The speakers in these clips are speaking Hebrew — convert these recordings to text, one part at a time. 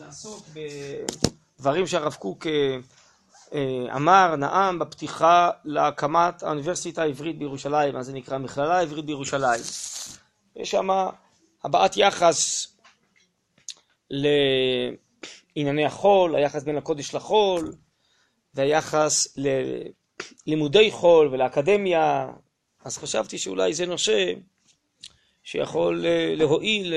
לעסוק בדברים שהרב קוק אה, אה, אמר, נאם בפתיחה להקמת האוניברסיטה העברית בירושלים, מה זה נקרא? מכללה העברית בירושלים. יש שם הבעת יחס לענייני החול, היחס בין הקודש לחול, והיחס ללימודי חול ולאקדמיה, אז חשבתי שאולי זה נושא שיכול אה, להועיל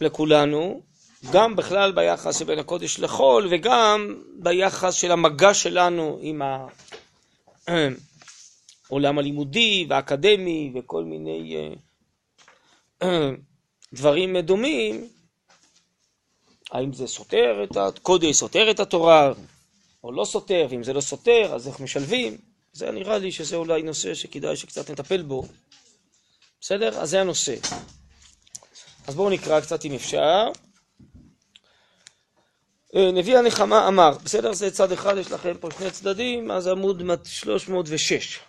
לכולנו, גם בכלל ביחס שבין הקודש לחול וגם ביחס של המגע שלנו עם העולם הלימודי והאקדמי וכל מיני אה, דברים דומים, האם זה סותר את הקודש, סותר את התורה או לא סותר, ואם זה לא סותר אז איך משלבים, זה נראה לי שזה אולי נושא שכדאי שקצת נטפל בו, בסדר? אז זה הנושא. אז בואו נקרא קצת אם אפשר. אה, נביא הנחמה אמר, בסדר? זה צד אחד, יש לכם פה שני צדדים, אז עמוד 306.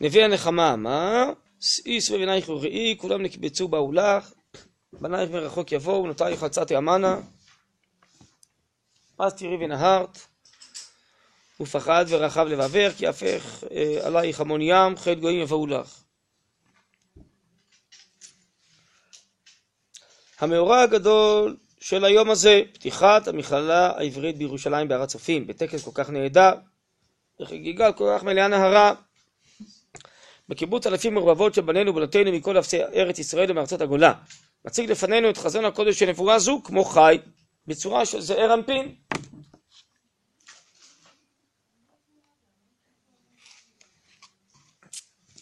נביא הנחמה אמר, שאי סביב עינייך וראי, כולם נקבצו באו לך, בנייך מרחוק יבואו, נותייך חצת ימנה, אז תראי ונהרת, ופחד ורחב לבבך, כי הפך אה, עלייך המון ים, חטא גויים יבואו לך. המאורע הגדול של היום הזה, פתיחת המכללה העברית בירושלים בהר הצופים, בטקס כל כך נהדר, בחגיגה כל כך מלאה נהרה. בקיבוץ אלפים מרבבות של בנינו ובנותינו מכל אפסי ארץ ישראל ומארצות הגולה. מציג לפנינו את חזון הקודש של נבואה זו כמו חי, בצורה של זעיר אנפין.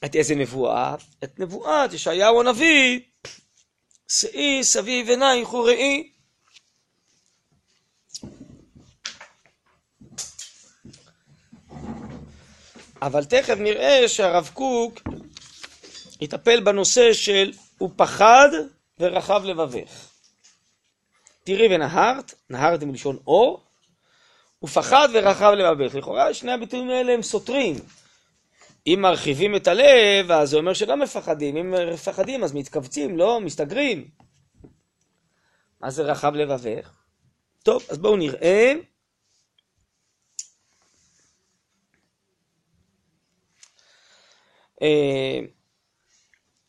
את איזה נבואה? את נבואת ישעיהו הנביא שאי סביב עינייך וראי. אבל תכף נראה שהרב קוק יטפל בנושא של הוא פחד ורחב לבבך. תראי ונהרת, נהרת מלשון אור, ופחד ורחב לבבך. לכאורה שני הביטויים האלה הם סותרים. אם מרחיבים את הלב, אז זה אומר שלא מפחדים. אם מפחדים, אז מתכווצים, לא? מסתגרים. מה זה רחב לבבך? טוב, אז בואו נראה. אה,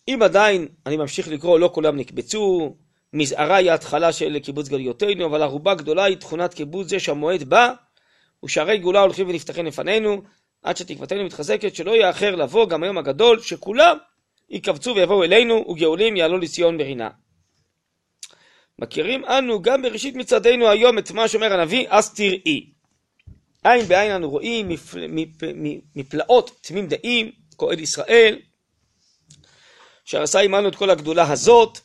אם עדיין, אני ממשיך לקרוא, לא כולם נקבצו, מזערה היא ההתחלה של קיבוץ גלויותינו, אבל ערובה גדולה היא תכונת קיבוץ זה שהמועד בא, ושערי גאולה הולכים ונפתחים לפנינו, עד שתקוותנו מתחזקת, שלא יאחר לבוא גם היום הגדול, שכולם יקבצו ויבואו אלינו, וגאולים יעלו לציון ברינה. מכירים אנו גם בראשית מצעדינו היום את מה שאומר הנביא, אז תראי. עין בעין אנו רואים מפל, מפ, מפלאות תמים דעים, כהן ישראל, שעשה עמנו את כל הגדולה הזאת,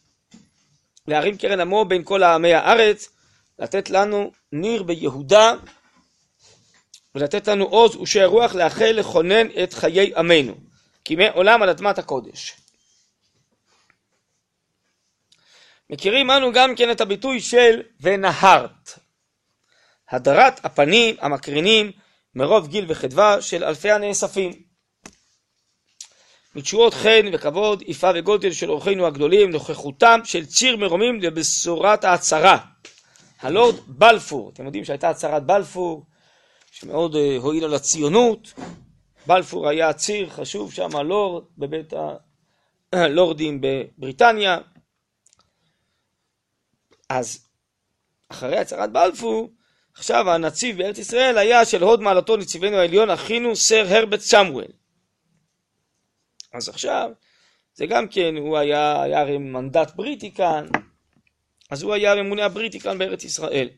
להרים קרן עמו בין כל העמי הארץ, לתת לנו ניר ביהודה, ולתת לנו עוז ושער רוח לאחל לכונן את חיי עמנו, כי מעולם על אדמת הקודש. מכירים אנו גם כן את הביטוי של ונהרת. הדרת הפנים המקרינים מרוב גיל וחדווה של אלפי הנאספים. מתשועות חן וכבוד, יפה וגודל של אורחינו הגדולים, נוכחותם של ציר מרומים לבשורת ההצהרה. הלורד בלפור, אתם יודעים שהייתה הצהרת בלפור, שמאוד אה, הועילה לציונות. בלפור היה ציר חשוב שם, לורד, בבית הלורדים בבריטניה. אז אחרי הצהרת בלפור, עכשיו הנציב בארץ ישראל היה של הוד מעלתו נציבנו העליון, אחינו סר הרבט סמואל. אז עכשיו, זה גם כן, הוא היה, היה הרי מנדט בריטי כאן, אז הוא היה הממונה הבריטי כאן בארץ ישראל.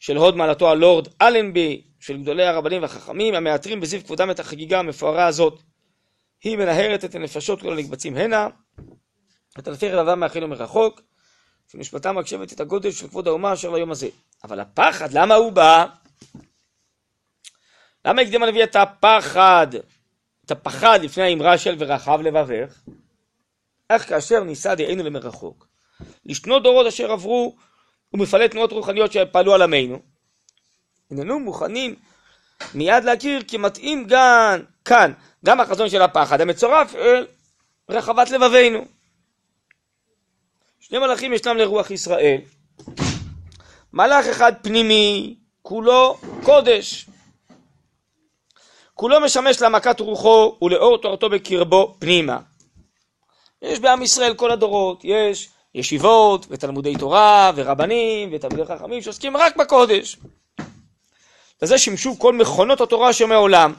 של הוד מעלתו הלורד אלנבי, של גדולי הרבנים והחכמים, המאתרים בזיו כבודם את החגיגה המפוארה הזאת. היא מנהרת את הנפשות כל הנקבצים הנה, את אלפי רבבה מאחינו מרחוק, שנשמתם מקשבת את הגודל של כבוד האומה אשר ליום הזה. אבל הפחד, למה הוא בא? למה הקדים הנביא את הפחד? את הפחד לפני האמרה של ורחב לבבך? איך כאשר נישא דעינו למרחוק, לשנות דורות אשר עברו ומפעלי תנועות רוחניות שפעלו על עמנו, הננו מוכנים מיד להכיר כי מתאים גם כאן, גם החזון של הפחד המצורף אל רחבת לבבינו. שני מלאכים ישנם לרוח ישראל. מלאך אחד פנימי, כולו קודש. כולו משמש להעמקת רוחו ולאור תורתו בקרבו פנימה. יש בעם ישראל כל הדורות, יש ישיבות ותלמודי תורה ורבנים ותלמידי חכמים שעוסקים רק בקודש. לזה שימשו כל מכונות התורה שמעולם.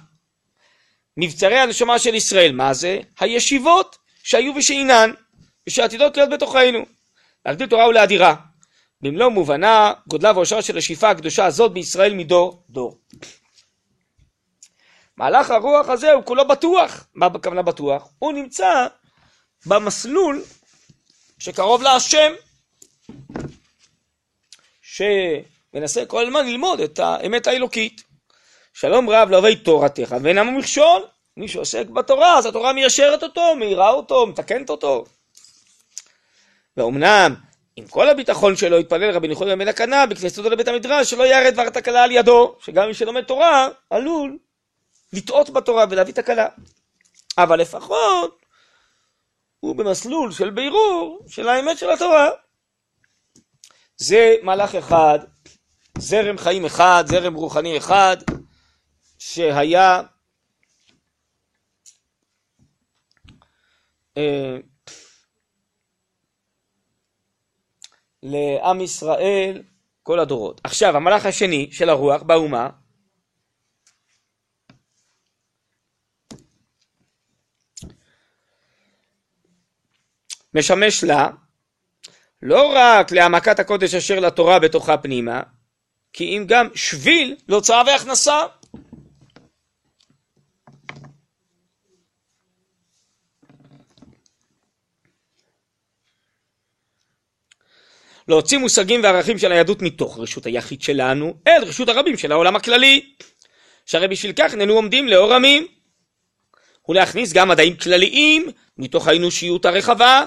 מבצרי הנשמה של ישראל, מה זה? הישיבות שהיו ושאינן, ושעתידות להיות בתוכנו. להגדיל תורה ולאדירה. במלוא מובנה, גודלה ואושרה של השאיפה הקדושה הזאת בישראל מדור דור. מהלך הרוח הזה הוא כולו בטוח. מה בכוונה בטוח? הוא נמצא במסלול שקרוב להשם, שמנסה כל הזמן ללמוד את האמת האלוקית. שלום רב לא אוהבי תורתך ואינם המכשול. מי שעוסק בתורה, אז התורה מיישרת אותו, מאירה אותו, מתקנת אותו. ואומנם, עם כל הביטחון שלו, התפלל רבי ניחום בן הקנה בכניסתו לבית המדרש, שלא ירד דבר תקלה על ידו, שגם מי שלומד תורה, עלול לטעות בתורה ולהביא תקלה. אבל לפחות, הוא במסלול של בירור של האמת של התורה. זה מהלך אחד, זרם חיים אחד, זרם רוחני אחד, שהיה אה, לעם ישראל כל הדורות. עכשיו, המהלך השני של הרוח באומה, משמש לה לא רק להעמקת הקודש אשר לתורה בתוכה פנימה, כי אם גם שביל להוצאה והכנסה. להוציא מושגים וערכים של היהדות מתוך רשות היחיד שלנו אל רשות הרבים של העולם הכללי. שהרי בשביל כך איננו עומדים לאור עמים. ולהכניס גם מדעים כלליים מתוך האנושיות הרחבה,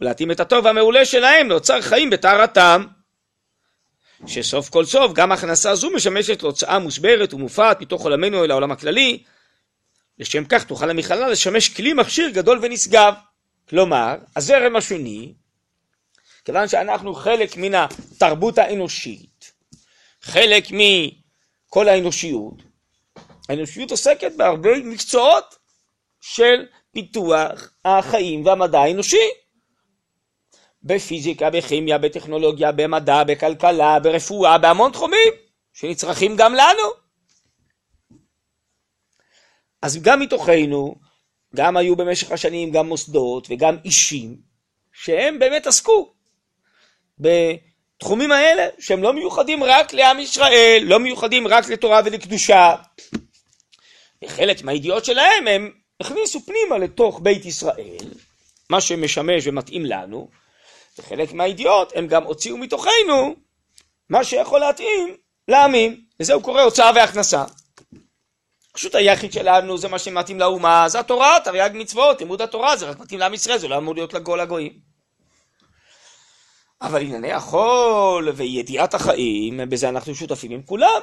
ולהתאים את הטוב המעולה שלהם לאוצר חיים בטהרתם. שסוף כל סוף גם הכנסה זו משמשת להוצאה מוסברת ומופעת מתוך עולמנו אל העולם הכללי. לשם כך תוכל המכללה לשמש כלי מכשיר גדול ונשגב. כלומר, הזרם השני כיוון שאנחנו חלק מן התרבות האנושית, חלק מכל האנושיות, האנושיות עוסקת בהרבה מקצועות של פיתוח החיים והמדע האנושי. בפיזיקה, בכימיה, בטכנולוגיה, במדע, בכלכלה, ברפואה, בהמון תחומים שנצרכים גם לנו. אז גם מתוכנו, גם היו במשך השנים גם מוסדות וגם אישים שהם באמת עסקו בתחומים האלה, שהם לא מיוחדים רק לעם ישראל, לא מיוחדים רק לתורה ולקדושה. וחלק מהידיעות שלהם הם הכניסו פנימה לתוך בית ישראל, מה שמשמש ומתאים לנו, וחלק מהידיעות הם גם הוציאו מתוכנו מה שיכול להתאים לעמים, לזה הוא קורא הוצאה והכנסה. פשוט היחיד שלנו זה מה שמתאים לאומה, זה התורה, תרי"ג מצוות, לימוד התורה, זה רק מתאים לעם ישראל, זה לא אמור להיות לגול הגויים. אבל ענייני החול וידיעת החיים, בזה אנחנו שותפים עם כולם.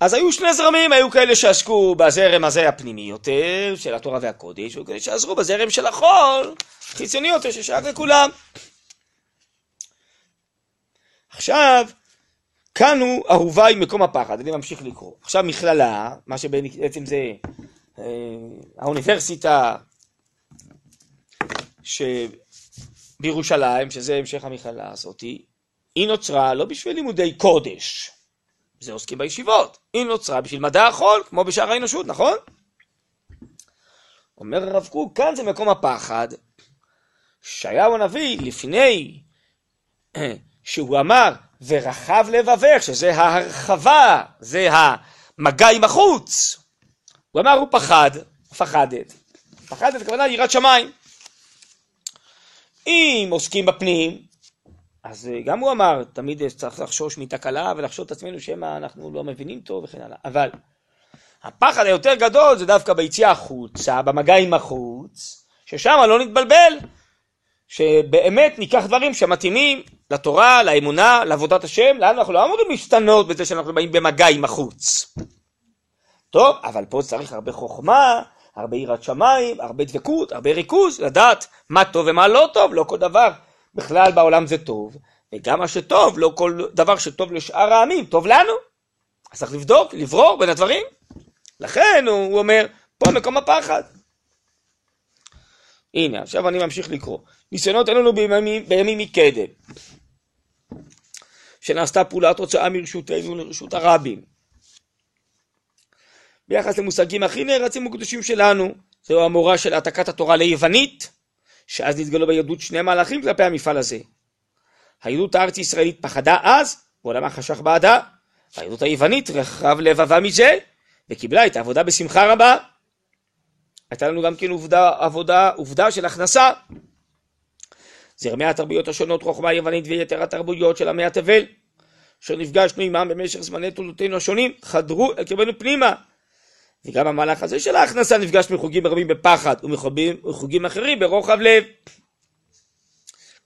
אז היו שני זרמים, היו כאלה שעסקו בזרם הזה הפנימי יותר, של התורה והקודש, והיו כאלה שעזרו בזרם של החול, חיצוני יותר, ששייך לכולם. עכשיו, כאן הוא אהובה עם מקום הפחד, אני ממשיך לקרוא. עכשיו מכללה, מה שבעצם זה אה, האוניברסיטה, ש... בירושלים, שזה המשך המכללה הזאתי, היא נוצרה לא בשביל לימודי קודש, זה עוסקים בישיבות, היא נוצרה בשביל מדע החול, כמו בשאר האנושות, נכון? אומר הרב קוק, כאן זה מקום הפחד, שיהו הנביא, לפני שהוא אמר, ורחב לבבך, שזה ההרחבה, זה המגע עם החוץ, הוא אמר, הוא פחד, פחדת. פחדת, הכוונה יראת שמיים. אם עוסקים בפנים, אז גם הוא אמר, תמיד צריך לחשוש מתקלה ולחשוב את עצמנו שמא אנחנו לא מבינים טוב וכן הלאה. אבל הפחד היותר גדול זה דווקא ביציאה החוצה, במגע עם החוץ, ששם לא נתבלבל, שבאמת ניקח דברים שמתאימים לתורה, לאמונה, לעבודת השם, לאן אנחנו לא אמורים להשתנות בזה שאנחנו באים במגע עם החוץ. טוב, אבל פה צריך הרבה חוכמה, הרבה יראת שמיים, הרבה דבקות, הרבה ריכוז, לדעת מה טוב ומה לא טוב, לא כל דבר בכלל בעולם זה טוב, וגם מה שטוב, לא כל דבר שטוב לשאר העמים, טוב לנו. אז צריך לבדוק, לברור בין הדברים. לכן הוא, הוא אומר, פה מקום הפחד. הנה, עכשיו אני ממשיך לקרוא. ניסיונות אין לנו בימים, בימים מקדם, שנעשתה פעולת הוצאה מרשותנו לרשות הרבים. ביחס למושגים הכי נערצים וקדושים שלנו, זהו המורה של העתקת התורה ליוונית, שאז נתגלו ביהדות שני מהלכים כלפי המפעל הזה. היהדות הארץ ישראלית פחדה אז, ועולמה חשך בעדה. היהדות היוונית רחב לבבה מזה, וקיבלה את העבודה בשמחה רבה. הייתה לנו גם כן עובדה, עבודה, עובדה של הכנסה. זרמי התרבויות השונות, חוכמה היוונית ויתר התרבויות של עמי התבל, אשר נפגשנו עמם במשך זמני תולדותינו השונים, חדרו אל קרבנו פנימה. וגם המהלך הזה של ההכנסה נפגש מחוגים רבים בפחד ומחוגים, אחרים ברוחב לב.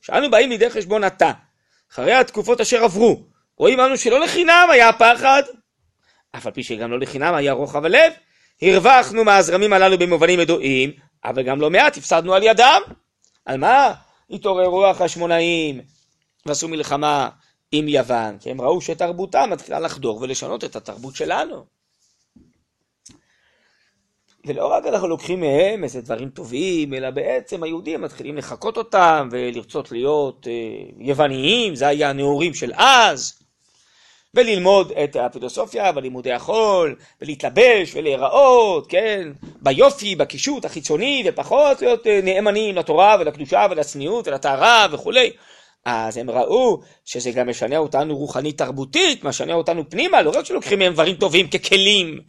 כשאנו באים לידי חשבון עתה, אחרי התקופות אשר עברו, רואים אנו שלא לחינם היה הפחד, אף על פי שגם לא לחינם היה רוחב הלב, הרווחנו מהזרמים הללו במובנים ידועים, אבל גם לא מעט הפסדנו על ידם. על מה? התעוררו החשמונאים ועשו מלחמה עם יוון, כי הם ראו שתרבותם מתחילה לחדור ולשנות את התרבות שלנו. ולא רק אנחנו לוקחים מהם איזה דברים טובים, אלא בעצם היהודים מתחילים לחקות אותם ולרצות להיות אה, יווניים, זה היה הנאורים של אז, וללמוד את הפילוסופיה ולימודי החול, ולהתלבש ולהיראות, כן, ביופי, בקישוט החיצוני, ופחות להיות אה, נאמנים לתורה ולקדושה ולצניעות ולטהרה וכולי. אז הם ראו שזה גם משנה אותנו רוחנית תרבותית, משנה אותנו פנימה, לא רק שלוקחים מהם דברים טובים ככלים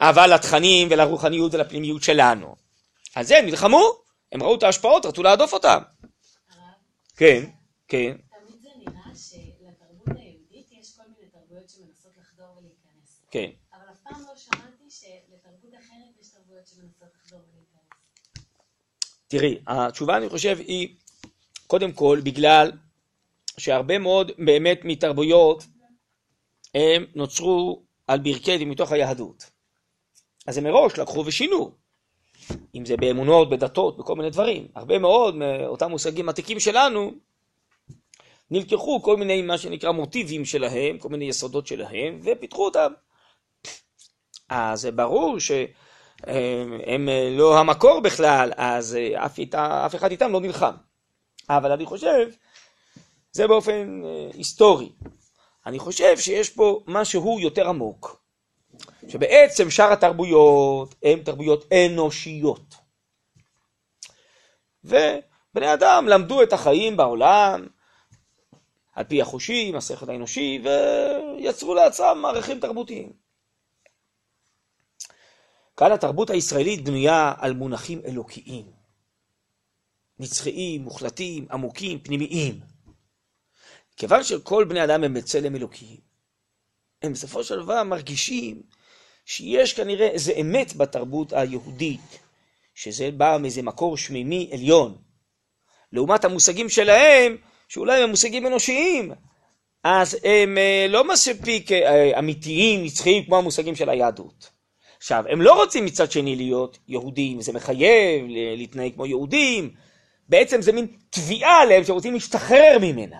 אבל לתכנים ולרוחניות ולפנימיות שלנו. על זה הם נלחמו, הם ראו את ההשפעות, רצו להדוף אותם. כן, כן. תמיד זה נראה שלתרבות היהודית יש כל מיני תרבויות שמנסות לחדור ולהיכנס. כן. אבל אף פעם לא שמעתי שלתרבות אחרת יש תרבויות שמנסות לחדור ולהיכנס. תראי, התשובה אני חושב היא, קודם כל, בגלל שהרבה מאוד באמת מתרבויות הם נוצרו על ברכי ומתוך היהדות. אז הם מראש לקחו ושינו. אם זה באמונות, בדתות, בכל מיני דברים. הרבה מאוד מאותם מושגים עתיקים שלנו נלקחו כל מיני מה שנקרא מוטיבים שלהם, כל מיני יסודות שלהם, ופיתחו אותם. אז ברור שהם לא המקור בכלל, אז אף, איתה, אף אחד איתם לא נלחם. אבל אני חושב, זה באופן אה, היסטורי. אני חושב שיש פה משהו יותר עמוק. שבעצם שאר התרבויות הן תרבויות אנושיות. ובני אדם למדו את החיים בעולם על פי החושים, השכל האנושי, ויצרו לעצמם מערכים תרבותיים. כאן התרבות הישראלית בנויה על מונחים אלוקיים, נצחיים, מוחלטים, עמוקים, פנימיים. כיוון שכל בני אדם הם בצלם אלוקיים, הם בסופו של דבר מרגישים שיש כנראה איזה אמת בתרבות היהודית, שזה בא מאיזה מקור שמימי עליון. לעומת המושגים שלהם, שאולי הם מושגים אנושיים, אז הם אה, לא מספיק אה, אמיתיים, נצחיים, כמו המושגים של היהדות. עכשיו, הם לא רוצים מצד שני להיות יהודים, זה מחייב להתנהג כמו יהודים, בעצם זה מין תביעה עליהם שרוצים להשתחרר ממנה.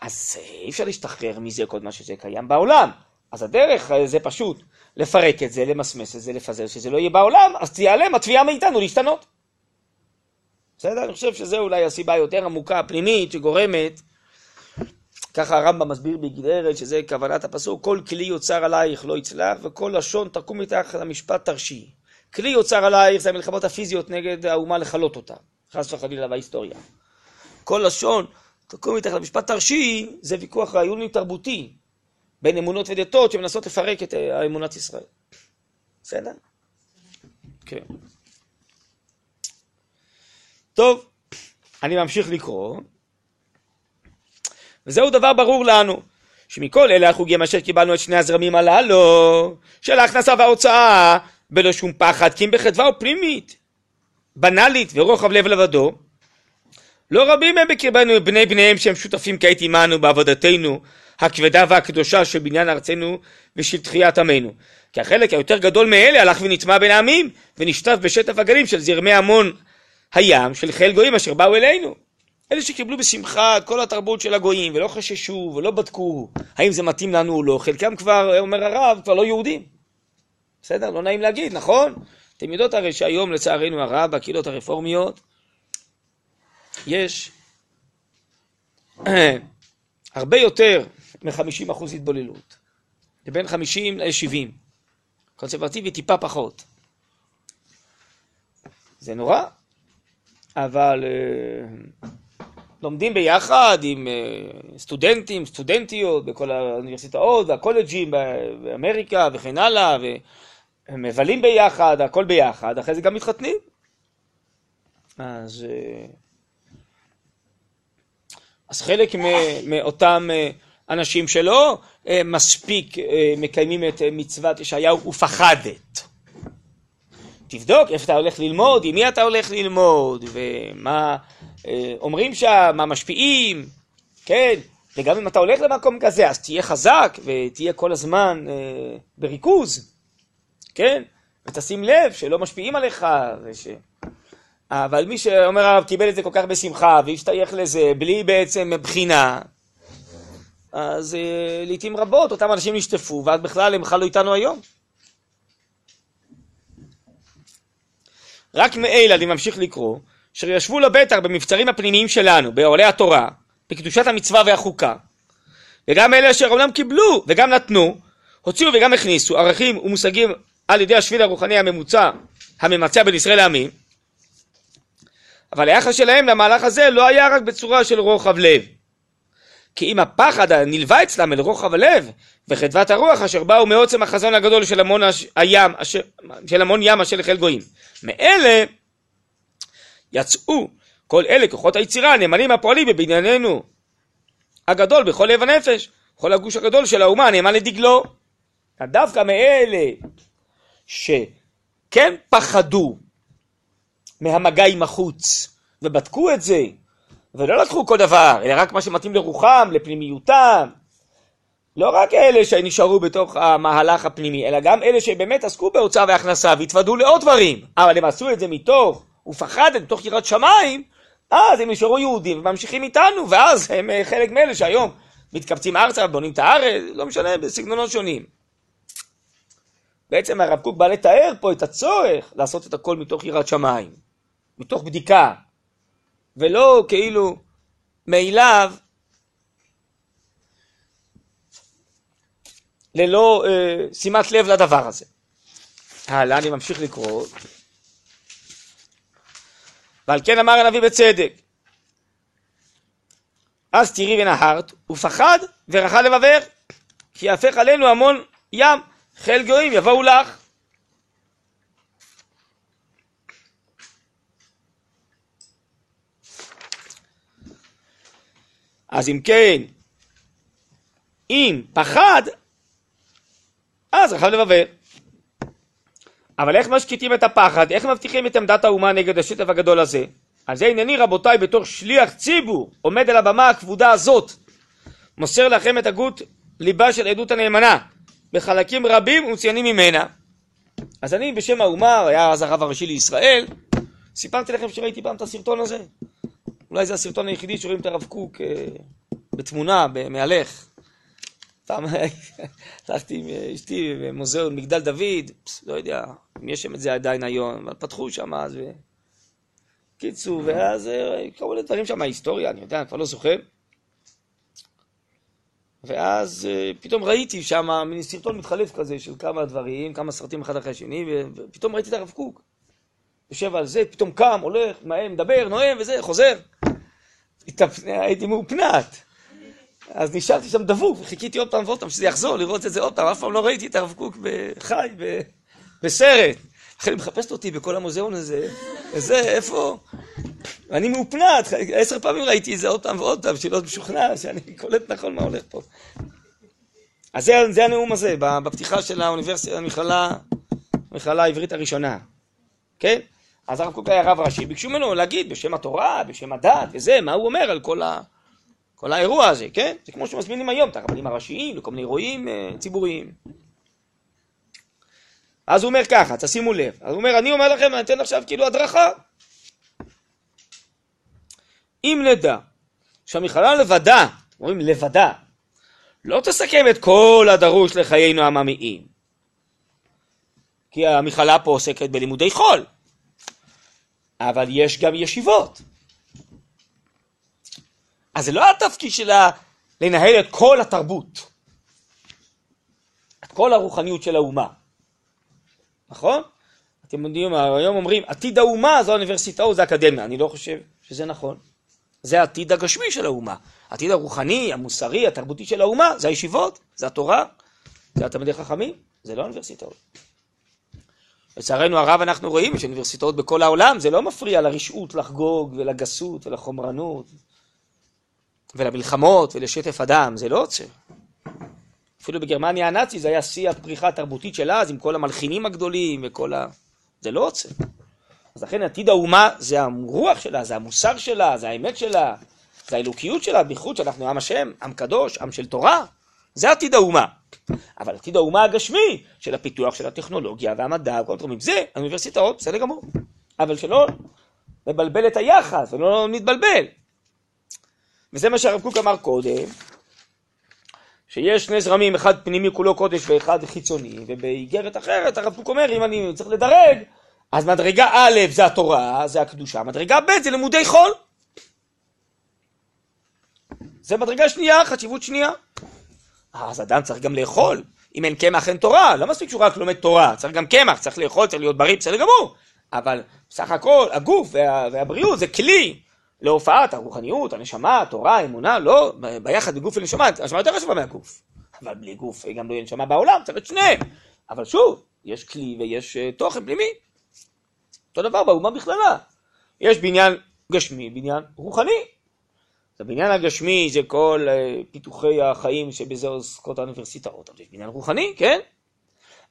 אז אה, אי אפשר להשתחרר מזה כל מה שזה קיים בעולם. אז הדרך אה, זה פשוט לפרק את זה, למסמס את זה, לפזר, שזה לא יהיה בעולם, אז תיעלם התביעה מאיתנו להשתנות. בסדר? אני חושב שזו אולי הסיבה היותר עמוקה, פנימית, שגורמת, ככה הרמב"ם מסביר בגדרת, שזה כוונת הפסוק, כל כלי יוצר עלייך לא יצלח, וכל לשון תקום מתחת למשפט תרשי. כלי יוצר עלייך זה המלחמות הפיזיות נגד האומה לכלות אותה, חס וחלילה בהיסטוריה. כל לשון תקום מתחת למשפט תרשי, זה ויכוח רעיוני תרבותי. בין אמונות ודתות שמנסות לפרק את אה, האמונת ישראל. בסדר? כן. טוב, אני ממשיך לקרוא. וזהו דבר ברור לנו, שמכל אלה החוגים אשר קיבלנו את שני הזרמים הללו, של ההכנסה וההוצאה, בלא שום פחד, כי אם בחדווה ופנימית, בנאלית ורוחב לב לבדו, לא רבים הם בקרבנו בני בניהם שהם שותפים כעת עמנו בעבודתנו הכבדה והקדושה של בניין ארצנו ושל תחיית עמנו. כי החלק היותר גדול מאלה הלך ונטמע בין העמים ונשטף בשטף הגלים של זרמי המון הים של חיל גויים אשר באו אלינו. אלה שקיבלו בשמחה את כל התרבות של הגויים ולא חששו ולא בדקו האם זה מתאים לנו או לא, חלקם כבר, אומר הרב, כבר לא יהודים. בסדר? לא נעים להגיד, נכון? אתם יודעות הרי שהיום לצערנו הרב בקהילות הרפורמיות יש הרבה יותר מ-50% התבוללות. זה בין 50 ל-70. קונסרבטיבי טיפה פחות. זה נורא, אבל uh, לומדים ביחד עם uh, סטודנטים, סטודנטיות בכל האוניברסיטאות והקולג'ים באמריקה וכן הלאה, והם מבלים ביחד, הכל ביחד, אחרי זה גם מתחתנים. אז, uh, אז חלק מאותם אנשים שלא מספיק מקיימים את מצוות ישעיהו ופחדת. תבדוק איפה אתה הולך ללמוד, עם מי אתה הולך ללמוד, ומה אה, אומרים שם, מה משפיעים, כן? וגם אם אתה הולך למקום כזה, אז תהיה חזק ותהיה כל הזמן אה, בריכוז, כן? ותשים לב שלא משפיעים עליך, וש... אבל מי שאומר הרב קיבל את זה כל כך בשמחה והשתייך לזה בלי בעצם בחינה, אז אה, לעיתים רבות אותם אנשים נשטפו, ואז בכלל הם בכלל לא איתנו היום. רק מאלה, אני ממשיך לקרוא, אשר ישבו לבטח במבצרים הפנימיים שלנו, באוהלי התורה, בקדושת המצווה והחוקה, וגם אלה אשר אומנם קיבלו וגם נתנו, הוציאו וגם הכניסו ערכים ומושגים על ידי השביל הרוחני הממוצע, הממצע בין ישראל לעמים, אבל היחס שלהם למהלך הזה לא היה רק בצורה של רוחב לב. כי אם הפחד הנלווה אצלם אל רוחב הלב וחדוות הרוח אשר באו מעוצם החזון הגדול של המון הים, אשר, של המון ים אשר לחיל גויים. מאלה יצאו כל אלה כוחות היצירה הנאמנים הפועלים בבנייננו הגדול בכל לב הנפש, כל הגוש הגדול של האומה נאמן לדגלו. דווקא מאלה שכן פחדו מהמגע עם החוץ ובדקו את זה ולא לקחו כל דבר, אלא רק מה שמתאים לרוחם, לפנימיותם. לא רק אלה שנשארו בתוך המהלך הפנימי, אלא גם אלה שבאמת עסקו בהוצאה והכנסה והתוודעו לעוד דברים, אבל הם עשו את זה מתוך ופחדת, מתוך יראת שמיים, אז הם נשארו יהודים וממשיכים איתנו, ואז הם אה, חלק מאלה שהיום מתקבצים ארצה ובונים את הארץ, לא משנה, בסגנונות שונים. בעצם הרב קוק בא לתאר פה את הצורך לעשות את הכל מתוך יראת שמיים, מתוך בדיקה, ולא כאילו מאליו ללא אה, שימת לב לדבר הזה. הלאה, אני ממשיך לקרוא. ועל כן אמר הנביא בצדק, אז תראי ונהרת, ופחד ורחל לבבך, כי יהפך עלינו המון ים, חיל גויים יבואו לך. אז אם כן, אם פחד, אז רחב לבבל. אבל איך משקיטים את הפחד? איך מבטיחים את עמדת האומה נגד השטף הגדול הזה? על זה הנני רבותיי בתור שליח ציבור עומד על הבמה הכבודה הזאת מוסר לכם את הגות ליבה של עדות הנאמנה בחלקים רבים ומצוינים ממנה. אז אני בשם האומה, היה אז הרב הראשי לישראל, סיפרתי לכם שראיתי פעם את הסרטון הזה. אולי זה הסרטון היחידי שרואים את הרב קוק אה, בתמונה, מהלך. פעם הלכתי עם אשתי במוזיאון מגדל דוד, לא יודע אם יש שם את זה עדיין היום, אבל פתחו שם אז. ו... קיצור, ואז אה, קראו לדברים שם היסטוריה, אני יודע, אני כבר לא זוכר. ואז אה, פתאום ראיתי שם מין סרטון מתחלף כזה של כמה דברים, כמה סרטים אחד אחרי השני, ופתאום ראיתי את הרב קוק. יושב על זה, פתאום קם, הולך, מדבר, נואם וזה, חוזר. הייתי מאופנת. אז נשארתי שם דבוק, וחיכיתי עוד פעם ועוד פעם שזה יחזור, לראות את זה עוד פעם, אף פעם לא ראיתי את הרב קוק חי, בסרט. לכן היא מחפשת אותי בכל המוזיאון הזה, וזה, איפה? ואני מאופנת, עשר פעמים ראיתי את זה עוד פעם ועוד פעם, שלא משוכנע, שאני קולט נכון מה הולך פה. אז זה, זה הנאום הזה, בפתיחה של האוניברסיטה, המכללה, המכללה העברית הראשונה, כן? אז הרב קוק היה רב ראשי, ביקשו ממנו להגיד בשם התורה, בשם הדת וזה, מה הוא אומר על כל, ה, כל האירוע הזה, כן? זה כמו שמזמינים היום את הרבנים הראשיים לכל מיני אירועים אה, ציבוריים. אז הוא אומר ככה, תשימו לב, אז הוא אומר, אני אומר לכם, אני אתן עכשיו כאילו הדרכה. אם נדע שהמכללה לבדה, אומרים לבדה, לא תסכם את כל הדרוש לחיינו העממיים. כי המכללה פה עוסקת בלימודי חול, אבל יש גם ישיבות. אז זה לא התפקיד שלה לנהל את כל התרבות, את כל הרוחניות של האומה, נכון? אתם יודעים, היום אומרים, עתיד האומה זה האוניברסיטאות, זה האקדמיה. אני לא חושב שזה נכון. זה העתיד הגשמי של האומה. העתיד הרוחני, המוסרי, התרבותי של האומה, זה הישיבות, זה התורה, זה התלמידי חכמים, זה לא האוניברסיטאות. לצערנו הרב אנחנו רואים יש אוניברסיטאות בכל העולם, זה לא מפריע לרשעות לחגוג ולגסות ולחומרנות ולמלחמות ולשטף הדם, זה לא עוצר. אפילו בגרמניה הנאצית זה היה שיא הפריחה התרבותית של אז, עם כל המלחינים הגדולים וכל ה... זה לא עוצר. אז לכן עתיד האומה זה הרוח שלה, זה המוסר שלה, זה האמת שלה, זה האלוקיות שלה, בייחוד שאנחנו עם השם, עם קדוש, עם של תורה. זה עתיד האומה. אבל עתיד האומה הגשמי של הפיתוח של הטכנולוגיה והמדע וכל התחומים, זה האוניברסיטאות, בסדר גמור. אבל שלא נבלבל את היחס ולא נתבלבל. וזה מה שהרב קוק אמר קודם, שיש שני זרמים, אחד פנימי כולו קודש ואחד חיצוני, ובאיגרת אחרת הרב קוק אומר, אם אני צריך לדרג, אז מדרגה א' זה התורה, זה הקדושה, מדרגה ב' זה לימודי חול. זה מדרגה שנייה, חשיבות שנייה. אז אדם צריך גם לאכול. אם אין קמח אין תורה, לא מספיק שהוא רק לומד תורה, צריך גם קמח, צריך לאכול, צריך להיות בריא, בסדר גמור. אבל בסך הכל הגוף וה, והבריאות זה כלי להופעת הרוחניות, הנשמה, התורה, האמונה, לא, ביחד בגוף ונשמה, הנשמה יותר חשובה מהגוף. אבל בלי גוף גם לא יהיה נשמה בעולם, צריך את שניהם. אבל שוב, יש כלי ויש uh, תוכן פנימי. אותו דבר באומה בכללה. יש בניין גשמי, בניין רוחני. הבניין הגשמי זה כל uh, פיתוחי החיים שבזה עוסקות האוניברסיטאות, אבל יש בניין רוחני, כן?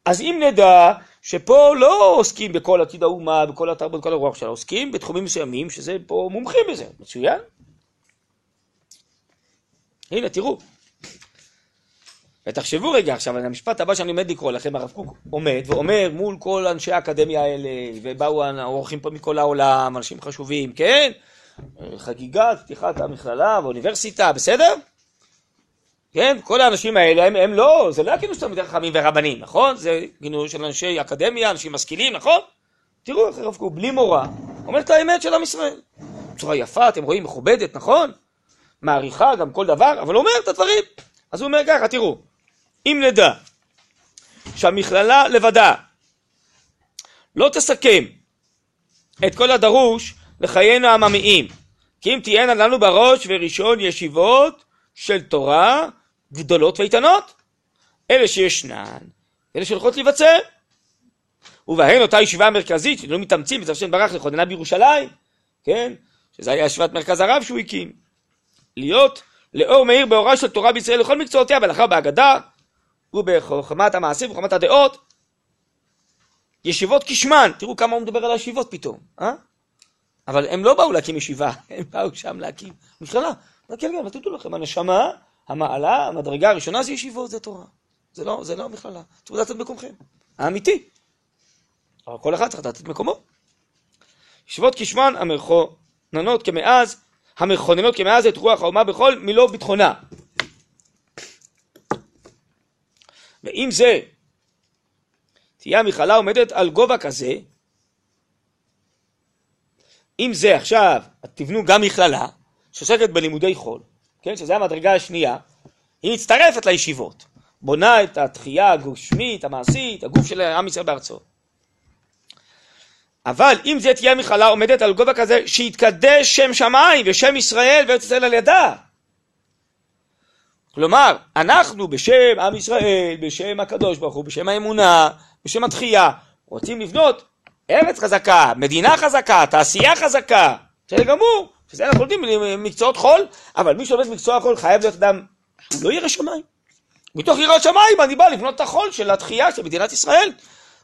אז אם נדע שפה לא עוסקים בכל עתיד האומה, בכל התרבות, בכל הרוח שלה, עוסקים בתחומים מסוימים שזה פה מומחים בזה, מצוין. הנה, תראו. ותחשבו רגע עכשיו על המשפט הבא שאני עומד לקרוא לכם, הרב קוק עומד ואומר מול כל אנשי האקדמיה האלה, ובאו האורחים פה מכל העולם, אנשים חשובים, כן? חגיגת פתיחת המכללה ואוניברסיטה, בסדר? כן, כל האנשים האלה הם, הם לא, זה לא הכינוס של תלמידי חכמים ורבנים, נכון? זה כינוס של אנשי אקדמיה, אנשים משכילים, נכון? תראו איך הרב קוק, בלי מורה, אומר את האמת של עם ישראל. בצורה יפה, אתם רואים, מכובדת, נכון? מעריכה גם כל דבר, אבל אומר את הדברים. אז הוא אומר ככה, תראו, אם נדע שהמכללה לבדה לא תסכם את כל הדרוש לחיינו העממיים, כי אם תהיינה לנו בראש וראשון ישיבות של תורה גדולות ואיתנות, אלה שישנן, אלה שהולכות להיווצר. ובהן אותה ישיבה המרכזית, שלא מתאמצים בצו שם ברח לכוננה בירושלים, כן? שזה היה ישיבת מרכז הרב שהוא הקים. להיות לאור מאיר באורה של תורה בישראל לכל מקצועותיה, בהלכה בהגדה, ובחוכמת המעשים ובחוכמת הדעות. ישיבות כשמן, תראו כמה הוא מדבר על הישיבות פתאום, אה? אבל הם לא באו להקים ישיבה, הם באו שם להקים מכללה. כן, כן, אבל תדעו לכם, הנשמה המעלה, המדרגה הראשונה זה ישיבות, זה תורה. זה לא, זה לא מכללה. צריכים לדעת את מקומכם. האמיתי. אבל כל אחד צריך לדעת את מקומו. ישיבות כשמן המכוננות כמאז, המכוננות כמאז את רוח האומה בכל מילו ביטחונה. ואם זה תהיה המכללה עומדת על גובה כזה, אם זה עכשיו, תבנו גם מכללה שעוסקת בלימודי חול, כן, שזו המדרגה השנייה, היא מצטרפת לישיבות, בונה את התחייה הגושמית, המעשית, הגוף של עם ישראל בארצו. אבל אם זה תהיה מכללה עומדת על גובה כזה, שיתקדש שם שמיים ושם ישראל וארץ ישראל על ידה. כלומר, אנחנו בשם עם ישראל, בשם הקדוש ברוך הוא, בשם האמונה, בשם התחייה, רוצים לבנות ארץ חזקה, מדינה חזקה, תעשייה חזקה, בסדר גמור, שזה אנחנו לומדים מקצועות חול, אבל מי שלומד מקצוע חול חייב להיות אדם שהוא לא ירא שמיים. מתוך יראת שמיים אני בא לבנות את החול של התחייה של מדינת ישראל.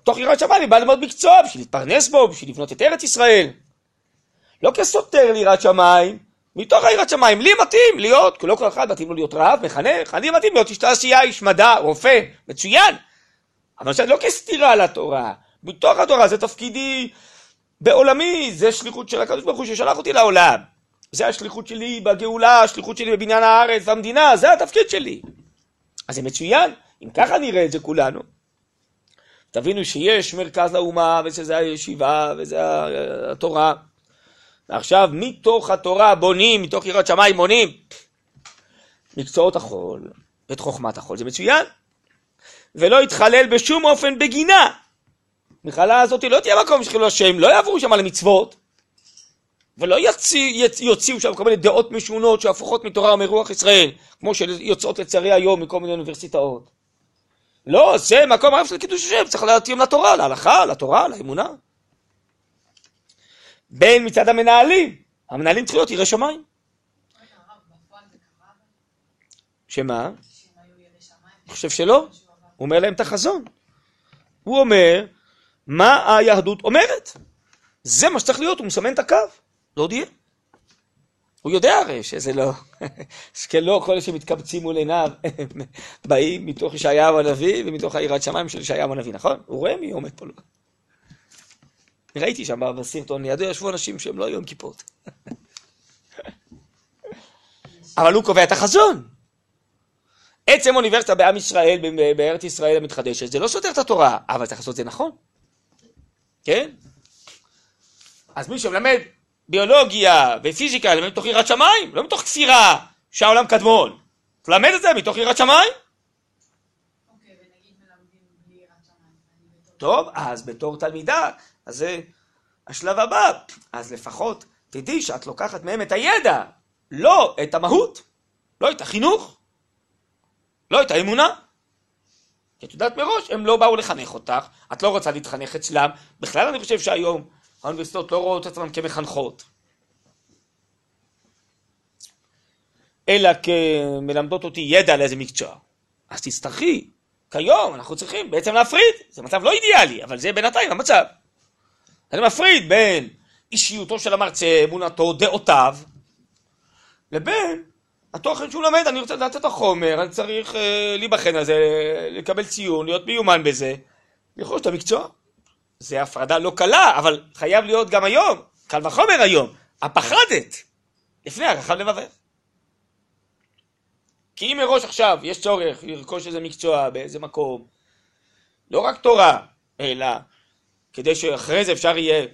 מתוך יראת שמיים אני בא ללמוד מקצוע בשביל להתפרנס בו, בשביל לבנות את ארץ ישראל. לא כסותר ליראת שמיים, מתוך היראת שמיים, לי מתאים להיות, כי לא כל אחד מתאים לו להיות רב, מחנך, אני מתאים להיות איש תעשייה, איש מדע, רופא, מצוין. אבל זה לא כסתירה לתורה, מתוך התורה זה תפקידי בעולמי, זה שליחות של הקדוש ברוך הוא ששלח אותי לעולם. זה השליחות שלי בגאולה, השליחות שלי בבניין הארץ והמדינה, זה התפקיד שלי. אז זה מצוין, אם ככה נראה את זה כולנו. תבינו שיש מרכז לאומה, ושזה הישיבה, וזה התורה. ועכשיו מתוך התורה בונים, מתוך יראת שמיים בונים מקצועות החול, את חוכמת החול, זה מצוין. ולא יתחלל בשום אופן בגינה. המכללה הזאת לא תהיה מקום שחילול השם, לא יעברו שם על המצוות, ולא יוציאו שם כל מיני דעות משונות שהפוכות מתורה ומרוח ישראל, כמו שיוצאות לצערי היום מכל מיני אוניברסיטאות. לא, זה מקום רב של קידוש השם, צריך להתאים לתורה, להלכה, לתורה, לאמונה. בין מצד המנהלים, המנהלים צריכים להיות יראי שמיים. שמה? אני חושב שלא. הוא אומר להם את החזון. הוא אומר מה היהדות אומרת. זה מה שצריך להיות, הוא מסמן את הקו. לא הודיע. הוא יודע הרי שזה לא, שלא כל אלה שמתקבצים מול עיניו באים מתוך ישעיהו הנביא ומתוך היראת שמיים של ישעיהו הנביא, נכון? הוא רואה מי עומד פה. לא. ראיתי שם בסרטון, לידו ישבו אנשים שהם לא היו עם כיפות. אבל הוא קובע את החזון. עצם אוניברסיטה בעם ישראל, בארץ ישראל המתחדשת, זה לא סותר את התורה, אבל צריך לעשות את זה נכון. כן? אז מי שמלמד ביולוגיה ופיזיקה, ללמד מתוך יראת שמיים, לא מתוך כפירה שהעולם קדמון. תלמד את זה מתוך יראת שמיים. אוקיי, טוב, אז בתור תלמידה, אז זה השלב הבא. אז לפחות תדעי שאת לוקחת מהם את הידע, לא את המהות, לא את החינוך, לא את האמונה. כי את יודעת מראש, הם לא באו לחנך אותך, את לא רוצה להתחנך אצלם. בכלל אני חושב שהיום האוניברסיטאות לא רואות את עצמן כמחנכות, אלא כמלמדות אותי ידע על איזה מקצוע. אז תצטרכי, כיום אנחנו צריכים בעצם להפריד, זה מצב לא אידיאלי, אבל זה בינתיים המצב. אני מפריד בין אישיותו של המרצה, אמונתו, דעותיו, לבין התוכן שהוא לומד, אני רוצה לדעת את החומר, אני צריך uh, להיבחן על זה, לקבל ציון, להיות מיומן בזה, לרכוש את המקצוע. זה הפרדה לא קלה, אבל חייב להיות גם היום, קל וחומר היום, הפחדת, לפני הרחב לבבל. כי אם מראש עכשיו יש צורך לרכוש איזה מקצוע באיזה מקום, לא רק תורה, אלא כדי שאחרי זה אפשר יהיה